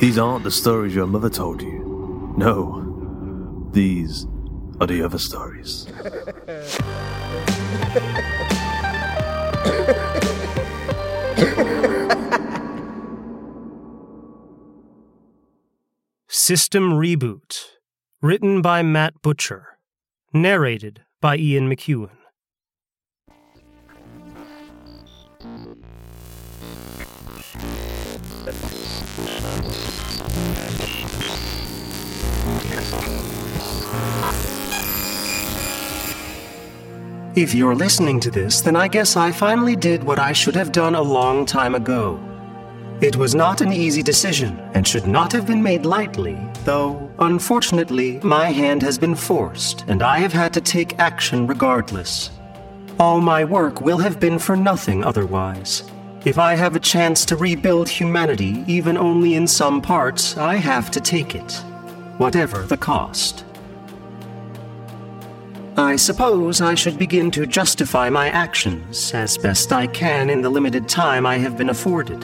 These aren't the stories your mother told you. No, these are the other stories. System Reboot. Written by Matt Butcher. Narrated by Ian McEuen. If you're listening to this, then I guess I finally did what I should have done a long time ago. It was not an easy decision and should not have been made lightly, though, unfortunately, my hand has been forced and I have had to take action regardless. All my work will have been for nothing otherwise. If I have a chance to rebuild humanity, even only in some parts, I have to take it, whatever the cost. I suppose I should begin to justify my actions as best I can in the limited time I have been afforded.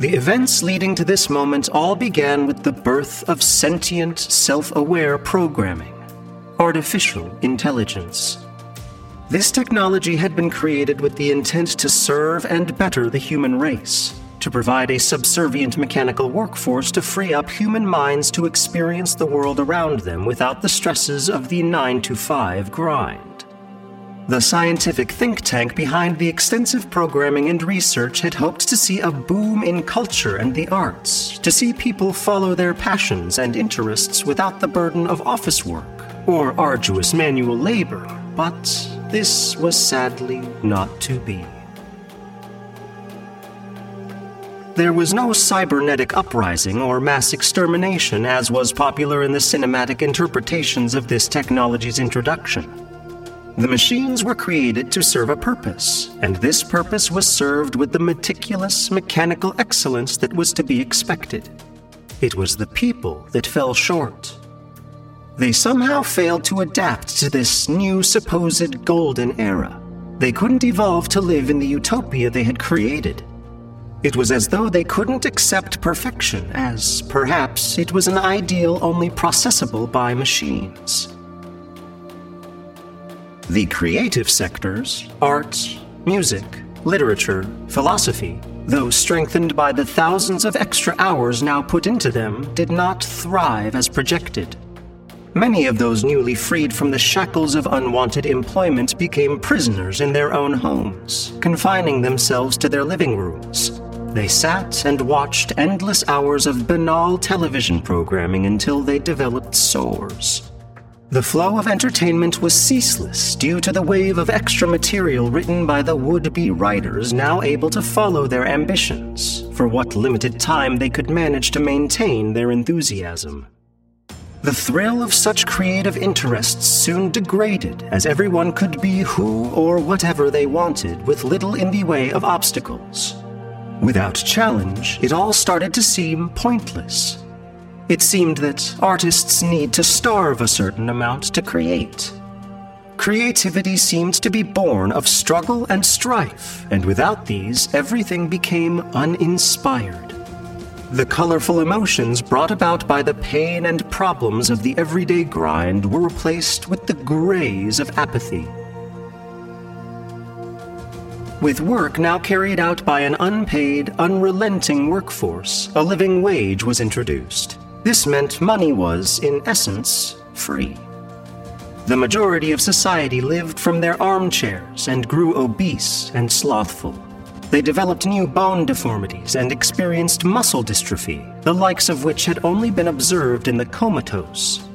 The events leading to this moment all began with the birth of sentient, self aware programming, artificial intelligence. This technology had been created with the intent to serve and better the human race, to provide a subservient mechanical workforce to free up human minds to experience the world around them without the stresses of the 9 to 5 grind. The scientific think tank behind the extensive programming and research had hoped to see a boom in culture and the arts, to see people follow their passions and interests without the burden of office work or arduous manual labor, but this was sadly not to be. There was no cybernetic uprising or mass extermination as was popular in the cinematic interpretations of this technology's introduction. The machines were created to serve a purpose, and this purpose was served with the meticulous mechanical excellence that was to be expected. It was the people that fell short. They somehow failed to adapt to this new supposed golden era. They couldn't evolve to live in the utopia they had created. It was as though they couldn't accept perfection, as perhaps it was an ideal only processable by machines. The creative sectors, arts, music, literature, philosophy, though strengthened by the thousands of extra hours now put into them, did not thrive as projected. Many of those newly freed from the shackles of unwanted employment became prisoners in their own homes, confining themselves to their living rooms, they sat and watched endless hours of banal television programming until they developed sores. The flow of entertainment was ceaseless due to the wave of extra material written by the would be writers now able to follow their ambitions for what limited time they could manage to maintain their enthusiasm. The thrill of such creative interests soon degraded as everyone could be who or whatever they wanted with little in the way of obstacles. Without challenge, it all started to seem pointless it seemed that artists need to starve a certain amount to create. Creativity seemed to be born of struggle and strife, and without these, everything became uninspired. The colorful emotions brought about by the pain and problems of the everyday grind were replaced with the grays of apathy. With work now carried out by an unpaid, unrelenting workforce, a living wage was introduced. This meant money was, in essence, free. The majority of society lived from their armchairs and grew obese and slothful. They developed new bone deformities and experienced muscle dystrophy, the likes of which had only been observed in the comatose.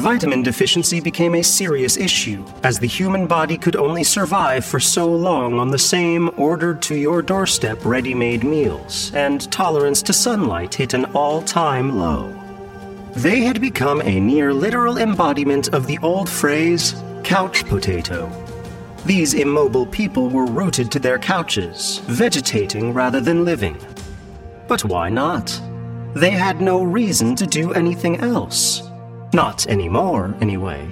Vitamin deficiency became a serious issue, as the human body could only survive for so long on the same ordered to your doorstep ready made meals, and tolerance to sunlight hit an all time low. They had become a near literal embodiment of the old phrase, couch potato. These immobile people were rooted to their couches, vegetating rather than living. But why not? They had no reason to do anything else. Not anymore, anyway.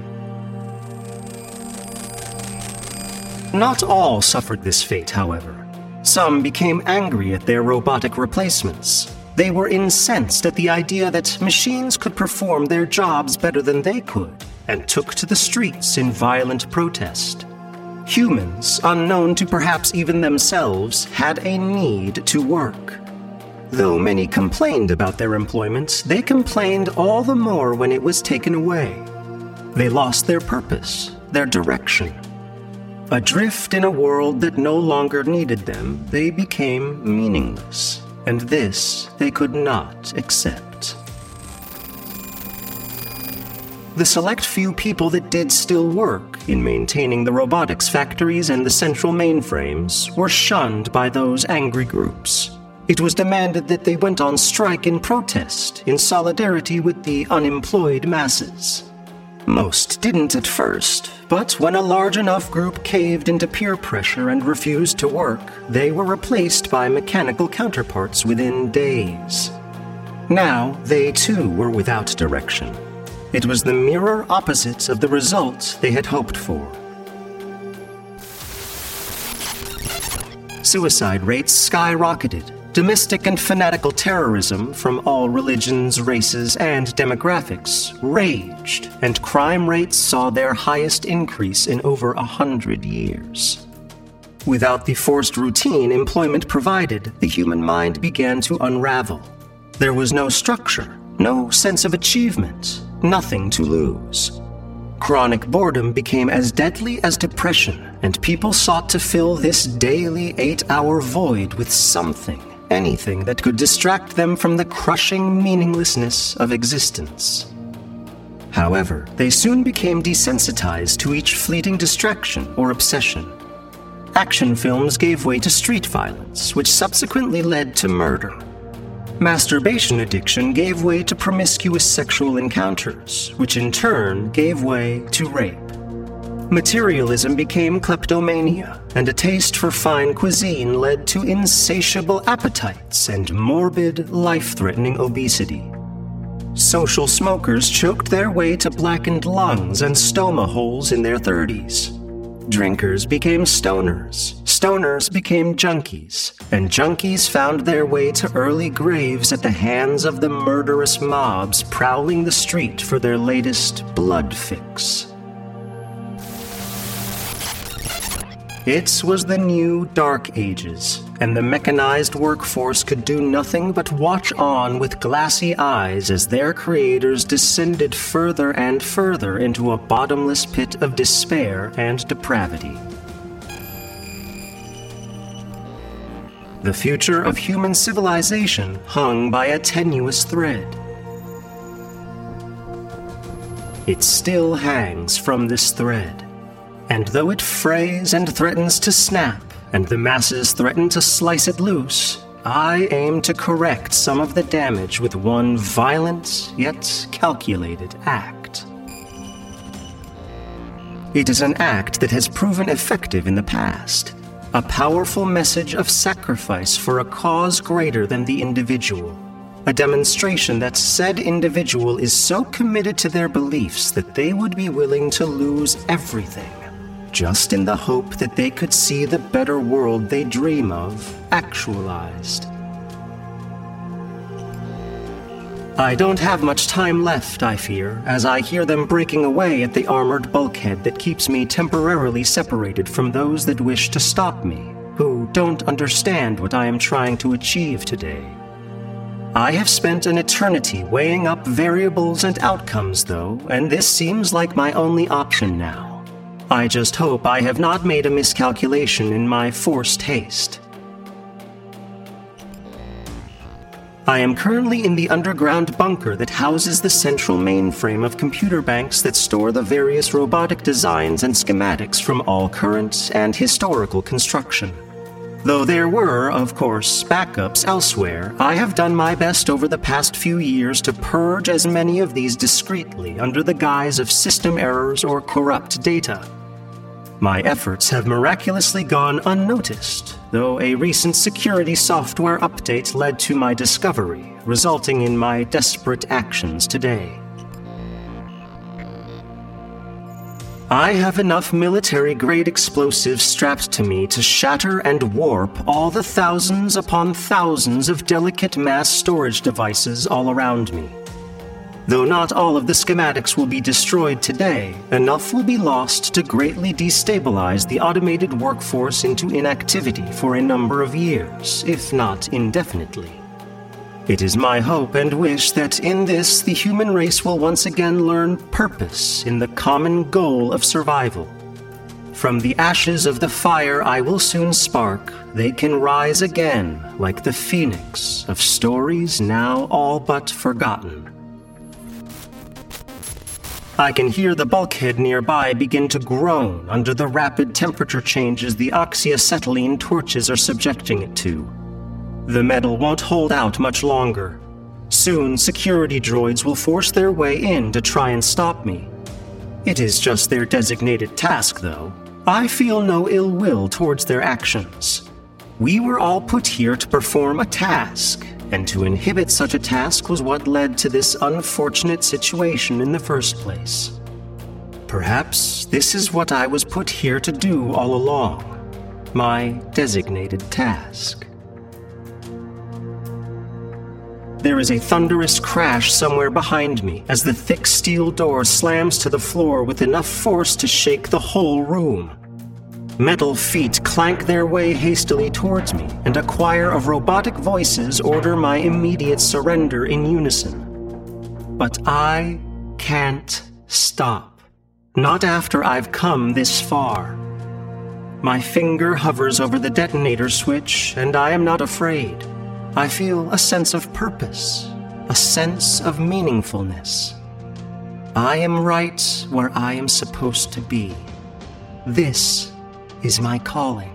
Not all suffered this fate, however. Some became angry at their robotic replacements. They were incensed at the idea that machines could perform their jobs better than they could, and took to the streets in violent protest. Humans, unknown to perhaps even themselves, had a need to work. Though many complained about their employments, they complained all the more when it was taken away. They lost their purpose, their direction. Adrift in a world that no longer needed them, they became meaningless, and this they could not accept. The select few people that did still work in maintaining the robotics factories and the central mainframes were shunned by those angry groups. It was demanded that they went on strike in protest, in solidarity with the unemployed masses. Most didn't at first, but when a large enough group caved into peer pressure and refused to work, they were replaced by mechanical counterparts within days. Now, they too were without direction. It was the mirror opposite of the results they had hoped for. Suicide rates skyrocketed, Domestic and fanatical terrorism from all religions, races, and demographics raged, and crime rates saw their highest increase in over a hundred years. Without the forced routine employment provided, the human mind began to unravel. There was no structure, no sense of achievement, nothing to lose. Chronic boredom became as deadly as depression, and people sought to fill this daily eight hour void with something anything that could distract them from the crushing meaninglessness of existence. However, they soon became desensitized to each fleeting distraction or obsession. Action films gave way to street violence, which subsequently led to murder. Masturbation addiction gave way to promiscuous sexual encounters, which in turn gave way to rape. Materialism became kleptomania, and a taste for fine cuisine led to insatiable appetites and morbid, life threatening obesity. Social smokers choked their way to blackened lungs and stoma holes in their 30s. Drinkers became stoners, stoners became junkies, and junkies found their way to early graves at the hands of the murderous mobs prowling the street for their latest blood fix. It was the new Dark Ages, and the mechanized workforce could do nothing but watch on with glassy eyes as their creators descended further and further into a bottomless pit of despair and depravity. The future of human civilization hung by a tenuous thread. It still hangs from this thread, and though it frays and threatens to snap, and the masses threaten to slice it loose, I aim to correct some of the damage with one violent yet calculated act. It is an act that has proven effective in the past a powerful message of sacrifice for a cause greater than the individual. A demonstration that said individual is so committed to their beliefs that they would be willing to lose everything, just in the hope that they could see the better world they dream of actualized. I don't have much time left, I fear, as I hear them breaking away at the armored bulkhead that keeps me temporarily separated from those that wish to stop me, who don't understand what I am trying to achieve today. I have spent an eternity weighing up variables and outcomes, though, and this seems like my only option now. I just hope I have not made a miscalculation in my forced haste. I am currently in the underground bunker that houses the central mainframe of computer banks that store the various robotic designs and schematics from all current and historical construction. Though there were, of course, backups elsewhere, I have done my best over the past few years to purge as many of these discreetly under the guise of system errors or corrupt data. My efforts have miraculously gone unnoticed, though a recent security software update led to my discovery, resulting in my desperate actions today. I have enough military grade explosives strapped to me to shatter and warp all the thousands upon thousands of delicate mass storage devices all around me. Though not all of the schematics will be destroyed today, enough will be lost to greatly destabilize the automated workforce into inactivity for a number of years, if not indefinitely. It is my hope and wish that in this the human race will once again learn purpose in the common goal of survival. From the ashes of the fire I will soon spark, they can rise again like the phoenix of stories now all but forgotten. I can hear the bulkhead nearby begin to groan under the rapid temperature changes the oxyacetylene torches are subjecting it to. The metal won't hold out much longer. Soon, security droids will force their way in to try and stop me. It is just their designated task, though. I feel no ill will towards their actions. We were all put here to perform a task, and to inhibit such a task was what led to this unfortunate situation in the first place. Perhaps this is what I was put here to do all along my designated task. There is a thunderous crash somewhere behind me as the thick steel door slams to the floor with enough force to shake the whole room. Metal feet clank their way hastily towards me, and a choir of robotic voices order my immediate surrender in unison. But I can't stop. Not after I've come this far. My finger hovers over the detonator switch, and I am not afraid. I feel a sense of purpose, a sense of meaningfulness. I am right where I am supposed to be. This is my calling.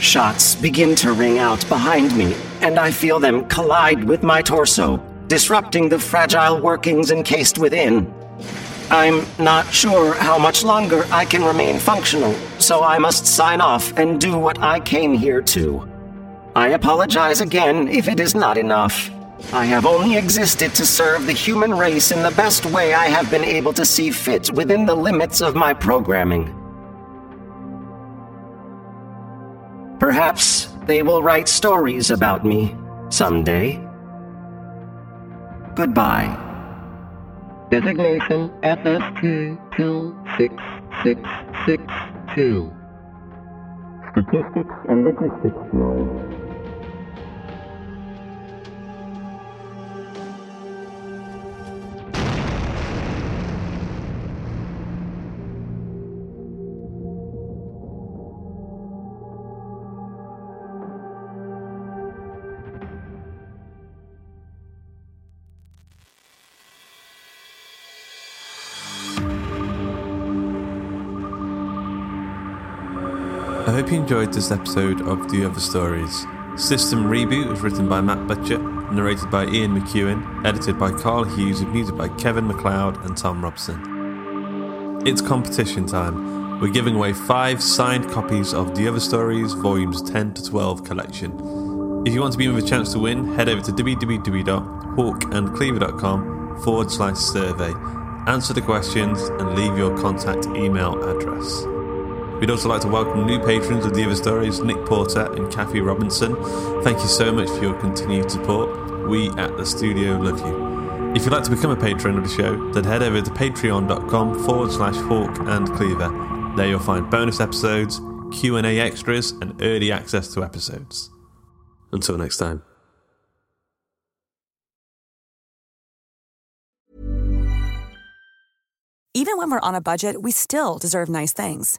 Shots begin to ring out behind me, and I feel them collide with my torso, disrupting the fragile workings encased within. I'm not sure how much longer I can remain functional, so I must sign off and do what I came here to. I apologize again if it is not enough. I have only existed to serve the human race in the best way I have been able to see fit within the limits of my programming. Perhaps they will write stories about me someday. Goodbye. Designation FSP 26662. Statistics and Logistics Mode. Hope you enjoyed this episode of The Other Stories. System Reboot was written by Matt Butcher, narrated by Ian McEuen, edited by Karl Hughes, with music by Kevin MacLeod and Thom Robson. It's competition time. We're giving away five signed copies of The Other Stories, volumes 10 to 12 collection. If you want to be with a chance to win, head over to www.hawkandcleaver.com forward slash survey. Answer the questions and leave your contact email address. We'd also like to welcome new patrons of The Other Stories, Nick Porter and Kathy Robinson. Thank you so much for your continued support. We at the studio love you. If you'd like to become a patron of the show, then head over to patreon.com forward slash hawk and cleaver. There you'll find bonus episodes, Q&A extras, and early access to episodes. Until next time. Even when we're on a budget, we still deserve nice things.